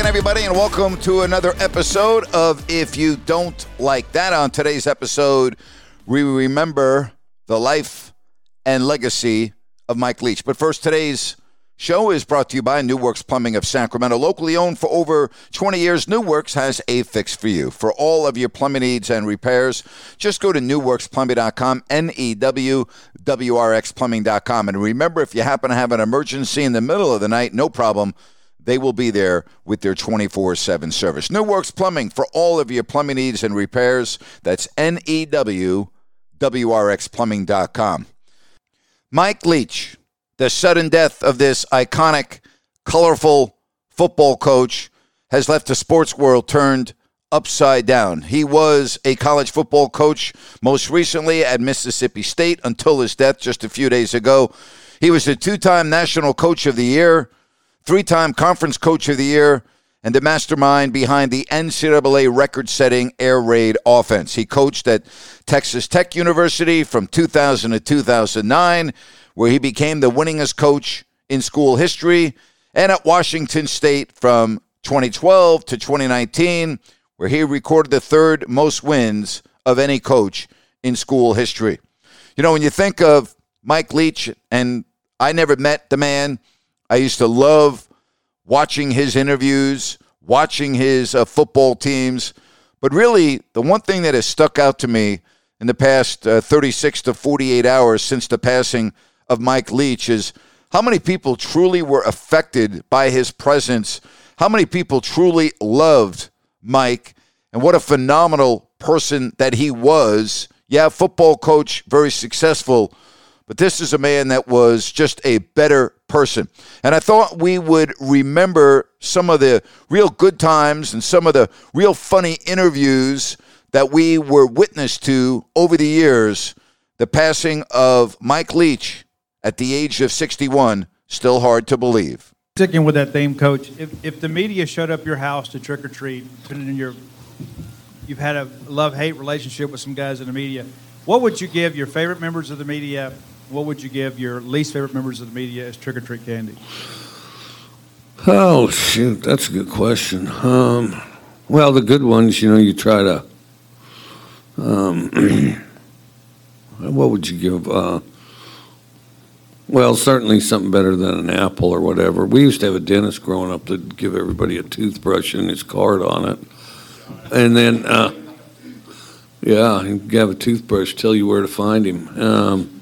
again, everybody, and welcome to another episode of If You Don't Like That. On today's episode, we remember the life and legacy of Mike Leach. But first, today's show is brought to you by New Works Plumbing of Sacramento. Locally owned for over 20 years, New Works has a fix for you. For all of your plumbing needs and repairs, just go to newwrxplumbing.com, N E W W R X plumbing.com. And remember, if you happen to have an emergency in the middle of the night, no problem. They will be there with their 24 7 service. New Works Plumbing for all of your plumbing needs and repairs. That's N E W W R X plumbing.com. Mike Leach, the sudden death of this iconic, colorful football coach, has left the sports world turned upside down. He was a college football coach most recently at Mississippi State until his death just a few days ago. He was a two time National Coach of the Year three time Conference Coach of the Year, and the mastermind behind the NCAA record setting air raid offense. He coached at Texas Tech University from 2000 to 2009, where he became the winningest coach in school history, and at Washington State from 2012 to 2019, where he recorded the third most wins of any coach in school history. You know, when you think of Mike Leach, and I never met the man, I used to love watching his interviews, watching his uh, football teams. But really, the one thing that has stuck out to me in the past uh, 36 to 48 hours since the passing of Mike Leach is how many people truly were affected by his presence, how many people truly loved Mike, and what a phenomenal person that he was. Yeah, football coach, very successful but this is a man that was just a better person. And I thought we would remember some of the real good times and some of the real funny interviews that we were witness to over the years. The passing of Mike Leach at the age of 61, still hard to believe. Sticking with that theme, Coach, if, if the media showed up your house to trick or treat, put it in your, you've had a love hate relationship with some guys in the media, what would you give your favorite members of the media what would you give your least favorite members of the media as trick or treat candy? Oh shoot, that's a good question. Um, well, the good ones, you know, you try to. Um, what would you give? Uh, well, certainly something better than an apple or whatever. We used to have a dentist growing up that give everybody a toothbrush and his card on it, and then, uh, yeah, he'd have a toothbrush tell you where to find him. Um,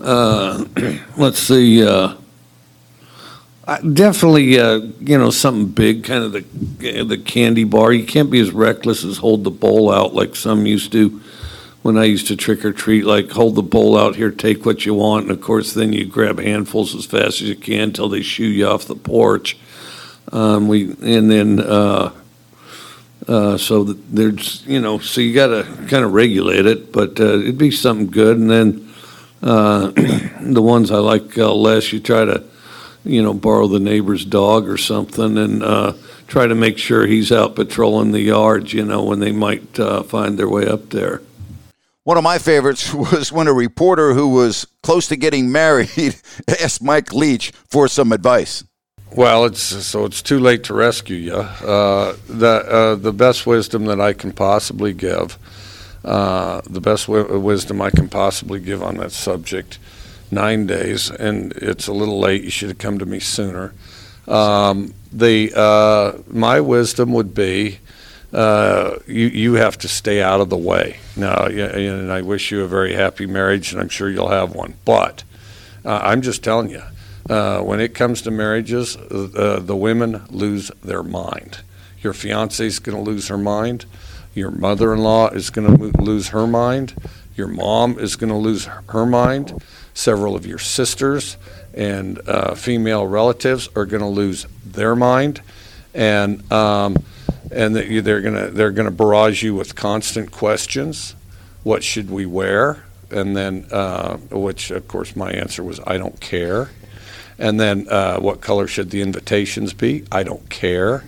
uh, let's see. Uh, definitely, uh, you know, something big, kind of the the candy bar. You can't be as reckless as hold the bowl out like some used to. When I used to trick or treat, like hold the bowl out here, take what you want, and of course, then you grab handfuls as fast as you can until they shoo you off the porch. Um, we and then uh, uh, so there's you know, so you got to kind of regulate it, but uh, it'd be something good, and then. Uh, the ones I like uh, less, you try to, you know, borrow the neighbor's dog or something and uh, try to make sure he's out patrolling the yards, you know, when they might uh, find their way up there. One of my favorites was when a reporter who was close to getting married asked Mike Leach for some advice. Well, it's so it's too late to rescue you. Uh, the uh, the best wisdom that I can possibly give, uh, the best wi- wisdom I can possibly give on that subject, nine days, and it's a little late. You should have come to me sooner. Um, the uh, my wisdom would be, uh, you you have to stay out of the way. Now, and I wish you a very happy marriage, and I'm sure you'll have one. But uh, I'm just telling you uh, when it comes to marriages, the women lose their mind. Your fiance is going to lose her mind. Your mother-in-law is going to lose her mind. Your mom is going to lose her mind. Several of your sisters and uh, female relatives are going to lose their mind, and um, and they're going to they're to barrage you with constant questions. What should we wear? And then, uh, which of course my answer was, I don't care. And then, uh, what color should the invitations be? I don't care.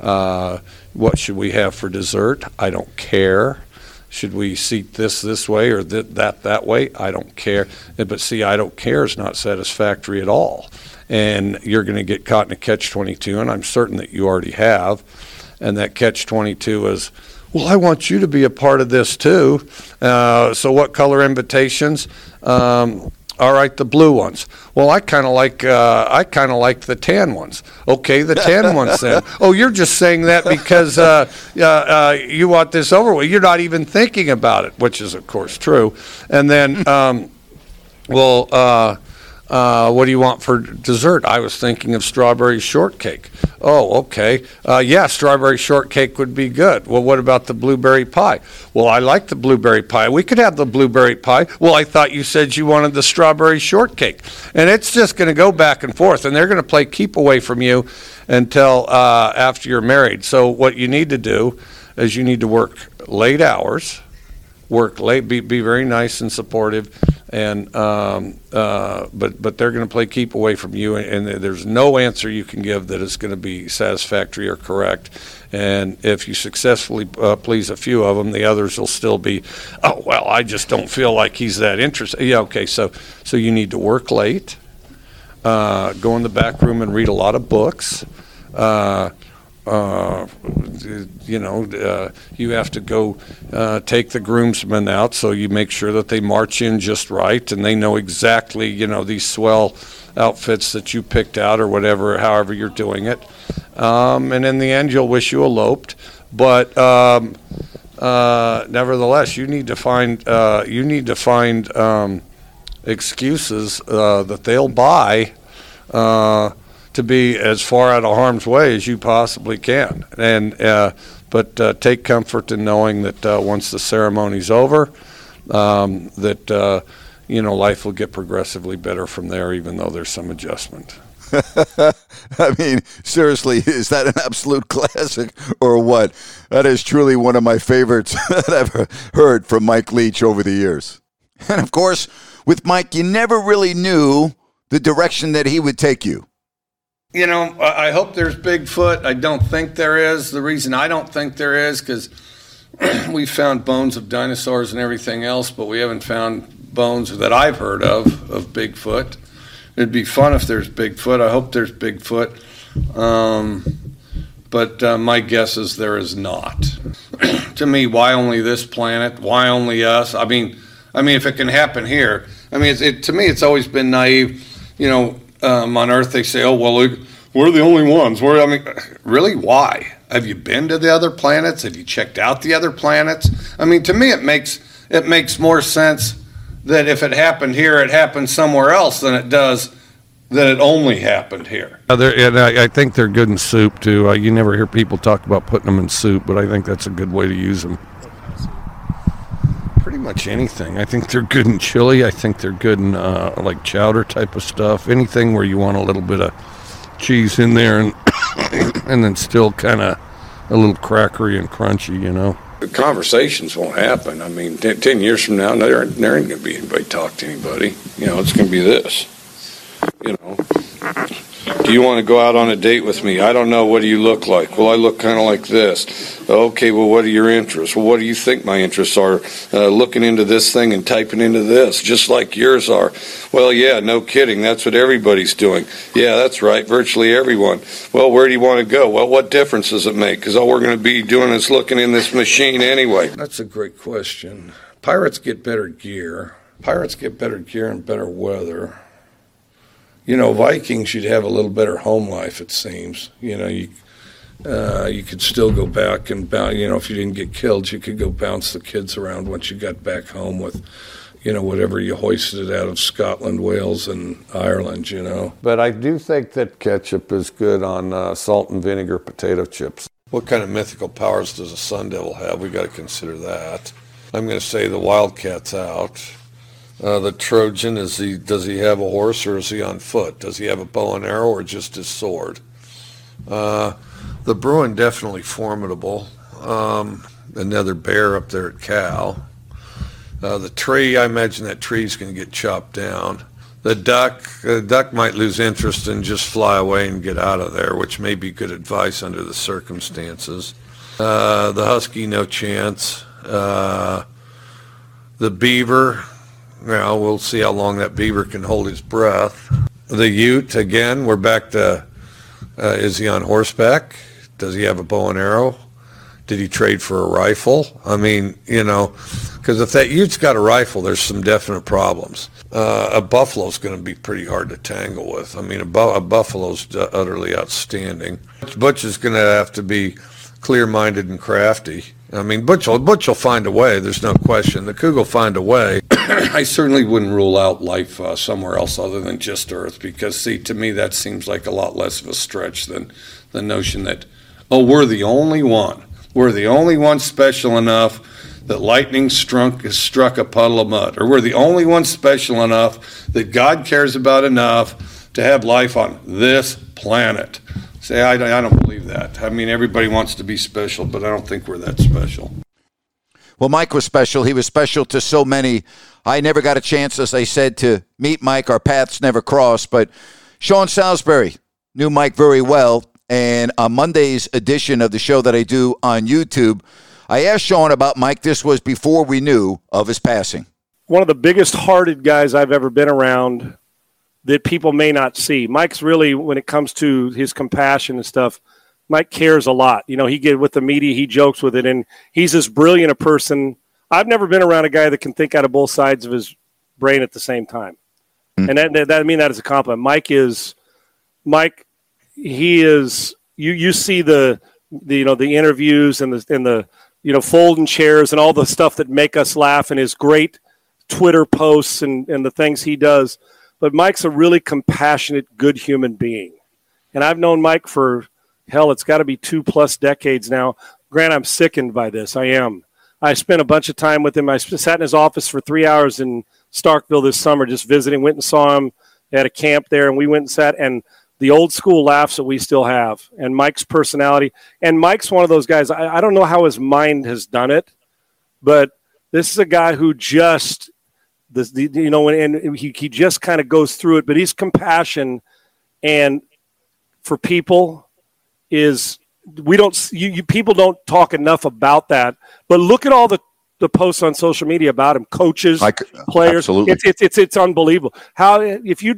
Uh, what should we have for dessert? I don't care. Should we seat this this way or th- that that way? I don't care. Uh, But see, I don't care is not satisfactory at all. And you're going to get caught in a catch 22, and I'm certain that you already have. And that catch 22 is, well, I want you to be a part of this too. Uh, so, what color invitations? Um, all right, the blue ones. Well, I kind of like uh, I kind of like the tan ones. Okay, the tan ones then. Oh, you're just saying that because uh, uh, uh, you want this over with. You're not even thinking about it, which is of course true. And then, um, well, uh, what do you want for dessert? I was thinking of strawberry shortcake. Oh, okay. Uh, yeah, strawberry shortcake would be good. Well, what about the blueberry pie? Well, I like the blueberry pie. We could have the blueberry pie. Well, I thought you said you wanted the strawberry shortcake. And it's just going to go back and forth, and they're going to play keep away from you until uh, after you're married. So, what you need to do is you need to work late hours work late, be, be very nice and supportive, and um, uh, but but they're going to play keep away from you, and, and there's no answer you can give that is going to be satisfactory or correct. And if you successfully uh, please a few of them, the others will still be, oh well, I just don't feel like he's that interested. Yeah, okay, so so you need to work late, uh, go in the back room and read a lot of books. Uh, you know, uh, you have to go uh, take the groomsmen out, so you make sure that they march in just right and they know exactly, you know, these swell outfits that you picked out or whatever, however you're doing it. Um, and in the end, you'll wish you eloped. But um, uh, nevertheless, you need to find uh, you need to find um, excuses uh, that they'll buy. To be as far out of harm's way as you possibly can. And uh, but uh, take comfort in knowing that uh, once the ceremony's over, um, that uh, you know life will get progressively better from there, even though there's some adjustment. I mean, seriously, is that an absolute classic or what? That is truly one of my favorites that I've heard from Mike Leach over the years. And of course, with Mike, you never really knew the direction that he would take you. You know, I hope there's Bigfoot. I don't think there is. The reason I don't think there is because we found bones of dinosaurs and everything else, but we haven't found bones that I've heard of of Bigfoot. It'd be fun if there's Bigfoot. I hope there's Bigfoot. Um, but uh, my guess is there is not. to me, why only this planet? Why only us? I mean, I mean, if it can happen here, I mean, it, to me, it's always been naive. You know, um, on Earth they say, "Oh, well, we're the only ones." We're, I mean, really, why? Have you been to the other planets? Have you checked out the other planets? I mean, to me, it makes it makes more sense that if it happened here, it happened somewhere else than it does that it only happened here. and I, I think they're good in soup too. Uh, you never hear people talk about putting them in soup, but I think that's a good way to use them. Pretty much anything. I think they're good in chili. I think they're good in uh, like chowder type of stuff. Anything where you want a little bit of cheese in there and and then still kind of a little crackery and crunchy, you know. Conversations won't happen. I mean, ten, 10 years from now, there, there ain't going to be anybody talk to anybody. You know, it's going to be this. You know, Do you want to go out on a date with me? I don't know. What do you look like? Well, I look kind of like this. Okay, well, what are your interests? Well, what do you think my interests are? Uh, looking into this thing and typing into this, just like yours are. Well, yeah, no kidding. That's what everybody's doing. Yeah, that's right. Virtually everyone. Well, where do you want to go? Well, what difference does it make? Because all we're going to be doing is looking in this machine anyway. That's a great question. Pirates get better gear. Pirates get better gear and better weather you know, Vikings, you'd have a little better home life. It seems. You know, you uh, you could still go back and bounce. You know, if you didn't get killed, you could go bounce the kids around once you got back home with, you know, whatever you hoisted out of Scotland, Wales, and Ireland. You know. But I do think that ketchup is good on uh, salt and vinegar potato chips. What kind of mythical powers does a Sun Devil have? We've got to consider that. I'm going to say the Wildcat's out. Uh, the Trojan is he? Does he have a horse or is he on foot? Does he have a bow and arrow or just his sword? Uh, the Bruin definitely formidable. Um, another bear up there at Cal. Uh, the tree, I imagine that tree's going to get chopped down. The duck, the duck might lose interest and just fly away and get out of there, which may be good advice under the circumstances. Uh, the husky, no chance. Uh, the beaver, now we'll see how long that beaver can hold his breath. The Ute again. We're back to: uh, is he on horseback? Does he have a bow and arrow? Did he trade for a rifle? I mean, you know, because if that Ute's got a rifle, there's some definite problems. Uh, a buffalo's going to be pretty hard to tangle with. I mean, a, bu- a buffalo's utterly outstanding. Butch is going to have to be clear-minded and crafty. I mean, Butch will, Butch will find a way. There's no question. The Coug will find a way. I certainly wouldn't rule out life uh, somewhere else other than just Earth because, see, to me, that seems like a lot less of a stretch than the notion that, oh, we're the only one. We're the only one special enough that lightning struck, struck a puddle of mud. Or we're the only one special enough that God cares about enough to have life on this planet. Say, I, I don't believe that. I mean, everybody wants to be special, but I don't think we're that special. Well, Mike was special. He was special to so many. I never got a chance, as I said, to meet Mike. Our paths never crossed. But Sean Salisbury knew Mike very well. And on Monday's edition of the show that I do on YouTube, I asked Sean about Mike. This was before we knew of his passing. One of the biggest hearted guys I've ever been around that people may not see. Mike's really, when it comes to his compassion and stuff, Mike cares a lot. You know, he get with the media, he jokes with it, and he's as brilliant a person. I've never been around a guy that can think out of both sides of his brain at the same time, mm-hmm. and that, that I mean that is a compliment. Mike is, Mike, he is. You you see the, the you know the interviews and the and the you know folding chairs and all the stuff that make us laugh and his great Twitter posts and and the things he does but Mike's a really compassionate, good human being. And I've known Mike for hell, it's got to be two plus decades now. Grant, I'm sickened by this. I am. I spent a bunch of time with him. I sat in his office for three hours in Starkville this summer, just visiting. Went and saw him at a camp there, and we went and sat. And the old school laughs that we still have, and Mike's personality. And Mike's one of those guys. I, I don't know how his mind has done it, but this is a guy who just this, the, you know, and he, he just kind of goes through it, but he's compassion and for people is we don't you, you people don't talk enough about that. But look at all the the posts on social media about him, coaches, like, players. Absolutely. It's, it's it's it's unbelievable. How if you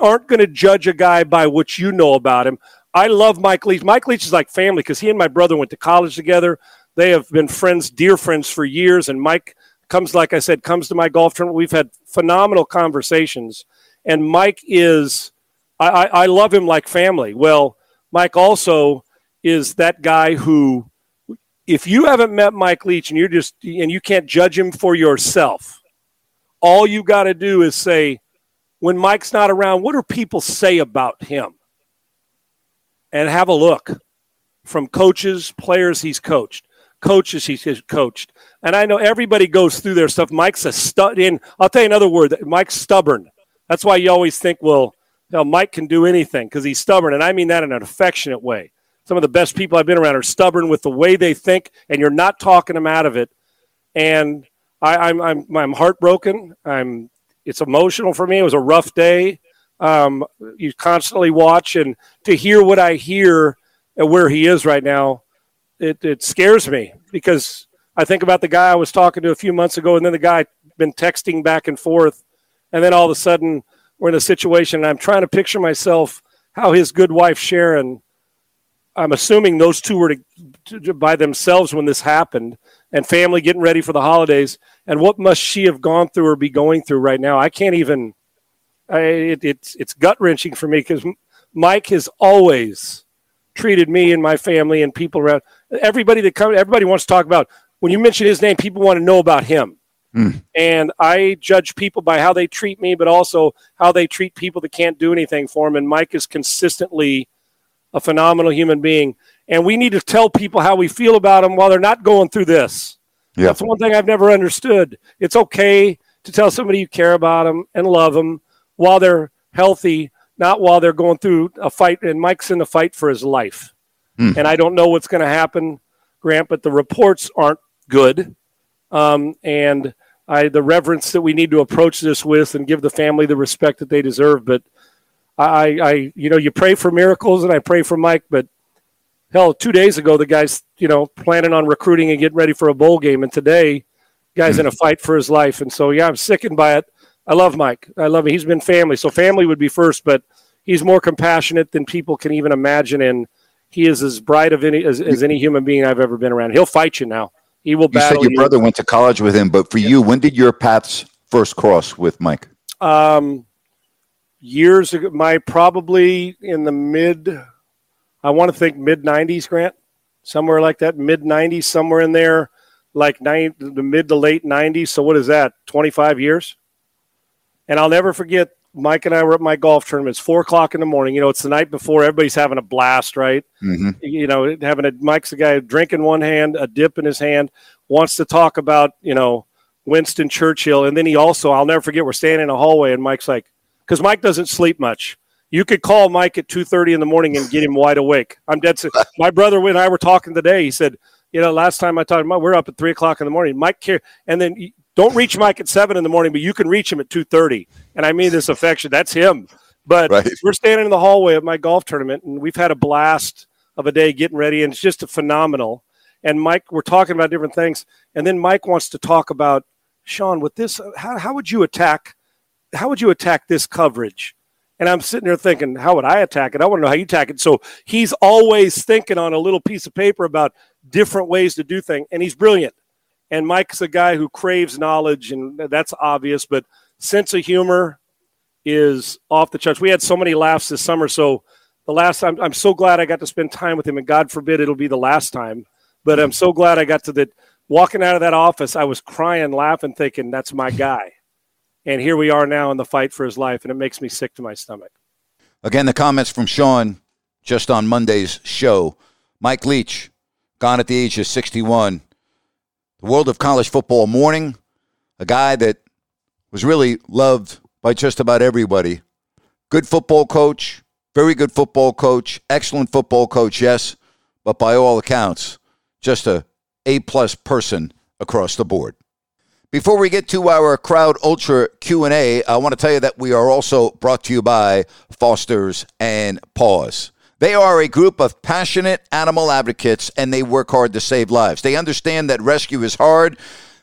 aren't going to judge a guy by what you know about him. I love Mike Leach. Mike Leach is like family because he and my brother went to college together. They have been friends, dear friends for years. And Mike comes, like I said, comes to my golf tournament. We've had phenomenal conversations. And Mike is, I, I, I love him like family. Well, Mike also is that guy who, if you haven't met Mike Leach and you're just, and you can't judge him for yourself, all you got to do is say, when Mike's not around, what do people say about him? And have a look from coaches, players he's coached coaches he's coached. And I know everybody goes through their stuff. Mike's a stud. in I'll tell you another word. Mike's stubborn. That's why you always think, well, you know, Mike can do anything because he's stubborn. And I mean that in an affectionate way. Some of the best people I've been around are stubborn with the way they think, and you're not talking them out of it. And I, I'm, I'm, I'm heartbroken. I'm, it's emotional for me. It was a rough day. Um, you constantly watch, and to hear what I hear and where he is right now, it, it scares me because I think about the guy I was talking to a few months ago, and then the guy been texting back and forth, and then all of a sudden we're in a situation, and I'm trying to picture myself how his good wife Sharon. I'm assuming those two were to, to, by themselves when this happened, and family getting ready for the holidays. And what must she have gone through or be going through right now? I can't even. I, it, it's it's gut wrenching for me because Mike has always treated me and my family and people around everybody that comes. Everybody wants to talk about when you mention his name. People want to know about him. Mm. And I judge people by how they treat me, but also how they treat people that can't do anything for them. And Mike is consistently a phenomenal human being. And we need to tell people how we feel about him while they're not going through this. Yeah. That's one thing I've never understood. It's okay to tell somebody you care about them and love them while they're healthy, not while they're going through a fight. And Mike's in a fight for his life. Mm. And I don't know what's going to happen, Grant, but the reports aren't good. Um, and I, the reverence that we need to approach this with and give the family the respect that they deserve. But I, I, you know, you pray for miracles and I pray for Mike, but hell, two days ago, the guy's, you know, planning on recruiting and getting ready for a bowl game. And today, guy's in a fight for his life. And so, yeah, I'm sickened by it. I love Mike. I love him. He's been family. So family would be first, but he's more compassionate than people can even imagine. And he is as bright of any as, as any human being I've ever been around. He'll fight you now. He will battle You said your you. brother went to college with him, but for you, when did your paths first cross with Mike? Um, years ago, my probably in the mid, I want to think mid '90s, Grant, somewhere like that, mid '90s, somewhere in there, like nine, the mid to late '90s. So what is that? 25 years. And I'll never forget. Mike and I were at my golf tournament. It's four o'clock in the morning. You know, it's the night before. Everybody's having a blast, right? Mm-hmm. you know, having a Mike's a guy drinking one hand, a dip in his hand, wants to talk about, you know, Winston Churchill. And then he also, I'll never forget, we're standing in a hallway and Mike's like, because Mike doesn't sleep much. You could call Mike at 2.30 in the morning and get him wide awake. I'm dead serious. My brother and I were talking today. He said, you know, last time I talked about, we're up at 3 o'clock in the morning. Mike care, and then don't reach Mike at 7 in the morning, but you can reach him at 2.30. And I mean this affection. That's him. But Right. we're standing in the hallway of my golf tournament, and we've had a blast of a day getting ready, and it's just phenomenal. And Mike, we're talking about different things, and then Mike wants to talk about Sean with this. How, how would you attack? How would you attack this coverage? And I'm sitting there thinking, how would I attack it? I want to know how you attack it. So he's always thinking on a little piece of paper about different ways to do things, and he's brilliant. And Mike's a guy who craves knowledge, and that's obvious. But sense of humor is off the charts. We had so many laughs this summer. So the last time, I'm so glad I got to spend time with him, and God forbid it'll be the last time. But I'm so glad I got to that. Walking out of that office, I was crying, laughing, thinking that's my guy. And here we are now in the fight for his life, and it makes me sick to my stomach. Again, the comments from Sean just on Monday's show. Mike Leach, gone at the age of 61. The world of college football mourning, a guy that was really loved by just about everybody. Good football coach, very good football coach, excellent football coach, yes, but by all accounts, just a A plus person across the board. Before we get to our Crowd Ultra Q&A, I want to tell you that we are also brought to you by Fosters and Paws. They are a group of passionate animal advocates and they work hard to save lives. They understand that rescue is hard.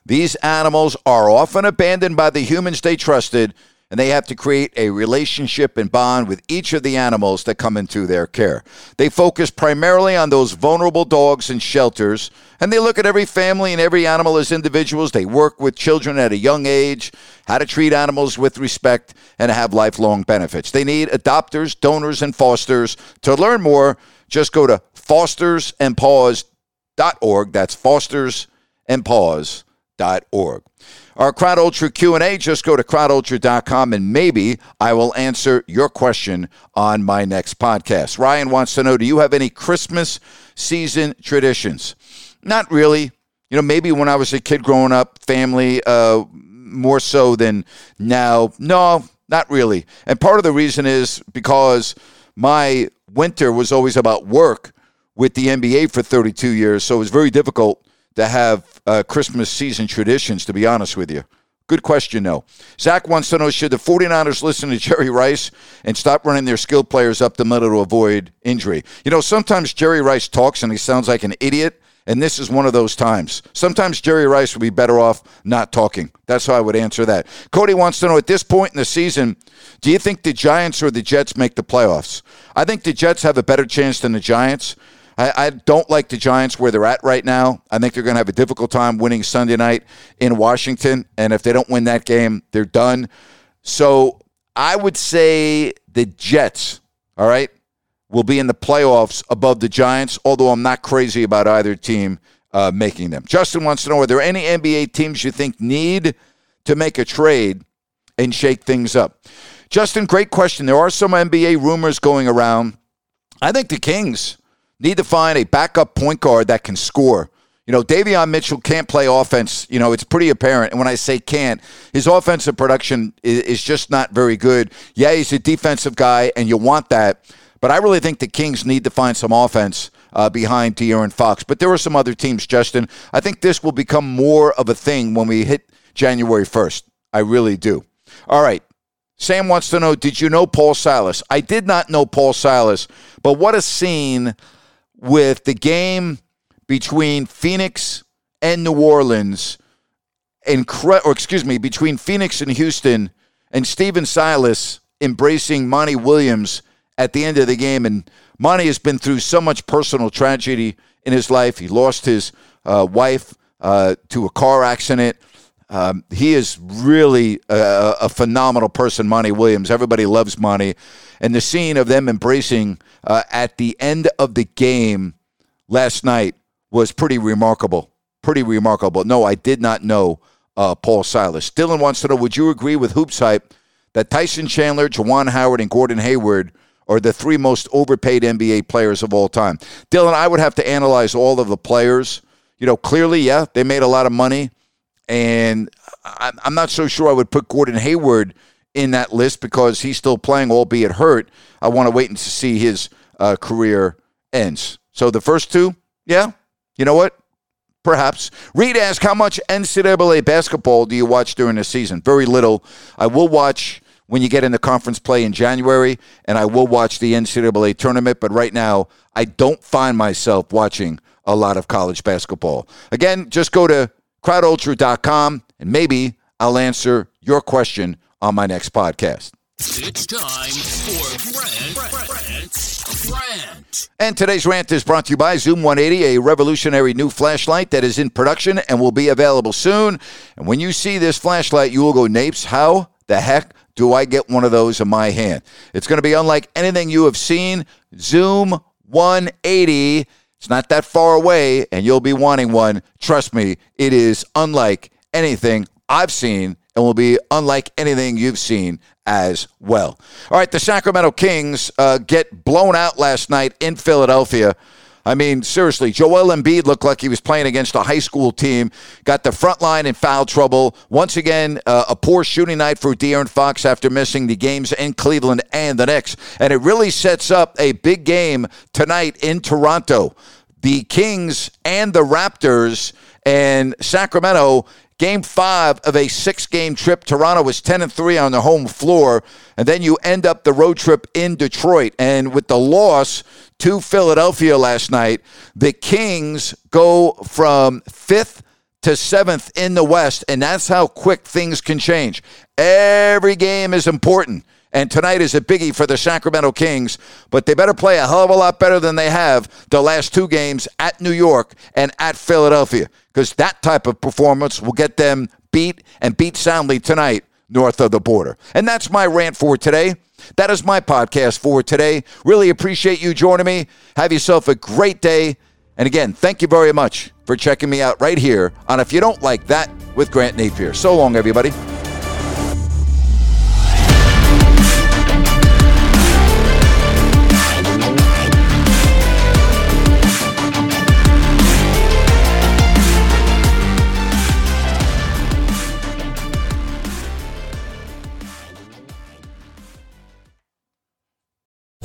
These animals are often abandoned by the humans they trusted, and they have to create a relationship and bond with each of the animals that come into their care. They focus primarily on those vulnerable dogs in shelters, and they look at every family and every animal as individuals. They work with children at a young age, how to treat animals with respect, and have lifelong benefits. They need adopters, donors, and fosters. To learn more, just go to fostersandpaws.org. That's fostersandpaws.org. Our Crowd Ultra Q&A, just go to crowdultra.com and maybe I will answer your question on my next podcast. Ryan wants to know, do you have any Christmas season traditions? Not really. You know, maybe when I was a kid growing up, family, uh, more so than now. No, not really. And part of the reason is because my winter was always about work with the NBA for 32 years, so it was very difficult to have uh, Christmas season traditions, to be honest with you. Good question, though. Zach wants to know should the 49ers listen to Jerry Rice and stop running their skilled players up the middle to avoid injury? You know, sometimes Jerry Rice talks and he sounds like an idiot, and this is one of those times. Sometimes Jerry Rice would be better off not talking. That's how I would answer that. Cody wants to know at this point in the season, do you think the Giants or the Jets make the playoffs? I think the Jets have a better chance than the Giants. I, I don't like the Giants where they're at right now. I think they're going to have a difficult time winning Sunday night in Washington. And if they don't win that game, they're done. So I would say the Jets, all right, will be in the playoffs above the Giants, although I'm not crazy about either team uh, making them. Justin wants to know Are there any NBA teams you think need to make a trade and shake things up? Justin, great question. There are some NBA rumors going around. I think the Kings need to find a backup point guard that can score. You know, Davion Mitchell can't play offense. You know, it's pretty apparent. And when I say can't, his offensive production is, is just not very good. Yeah, he's a defensive guy, and you want that. But I really think the Kings need to find some offense uh, behind De'Aaron Fox. But there are some other teams, Justin. I think this will become more of a thing when we hit January 1st. I really do. All right. Sam wants to know Did you know Paul Silas? I did not know Paul Silas, but what a scene with the game between Phoenix and New Orleans, incre- or excuse me, between Phoenix and Houston, and Stephen Silas embracing Monty Williams at the end of the game. And Monty has been through so much personal tragedy in his life. He lost his uh, wife uh, to a car accident. Um, he is really a, a, phenomenal person, Monty Williams. Everybody loves Monty. And the scene of them embracing uh, at the end of the game last night was pretty remarkable. Pretty remarkable. No, I did not know uh, Paul Silas. Dylan wants to know Would you agree with Hoops Hype that Tyson Chandler, Juwan Howard, and Gordon Hayward are the three most overpaid NBA players of all time? Dylan, I would have to analyze all of the players. You know, clearly, yeah, they made a lot of money. And I'm not so sure I would put Gordon Hayward in that list because he's still playing, albeit hurt. I want to wait and see his uh, career ends. So the first two, yeah, you know what? Perhaps. Reed asked, how much NCAA basketball do you watch during the season? Very little. I will watch when you get into conference play in January, and I will watch the NCAA tournament, but right now, I don't find myself watching a lot of college basketball. Again, just go to crowdultra.com, and maybe I'll answer your question on my next podcast. It's time for Brent, Brent, And today's rant is brought to you by Zoom 180, a revolutionary new flashlight that is in production and will be available soon. And when you see this flashlight, you will go, Napes, how the heck do I get one of those in my hand? It's going to be unlike anything you have seen. Zoom 180 it's not that far away, and you'll be wanting one. Trust me, it is unlike anything I've seen and will be unlike anything you've seen as well. All right, the Sacramento Kings uh, get blown out last night in Philadelphia. I mean, seriously, Joel Embiid looked like he was playing against a high school team. Got the front line in foul trouble. Once again, uh, a poor shooting night for De'Aaron Fox after missing the games in Cleveland and the Knicks. And it really sets up a big game tonight in Toronto. The Kings and the Raptors and Sacramento Game five of a six game trip. Toronto was 10 and 3 on the home floor. And then you end up the road trip in Detroit. And with the loss to Philadelphia last night, the Kings go from fifth to seventh in the West. And that's how quick things can change. Every game is important. And tonight is a biggie for the Sacramento Kings, but they better play a hell of a lot better than they have the last two games at New York and at Philadelphia, because that type of performance will get them beat and beat soundly tonight north of the border. And that's my rant for today. That is my podcast for today. Really appreciate you joining me. Have yourself a great day. And again, thank you very much for checking me out right here on If You Don't Like That with Grant Napier. So long, everybody.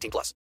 18 plus.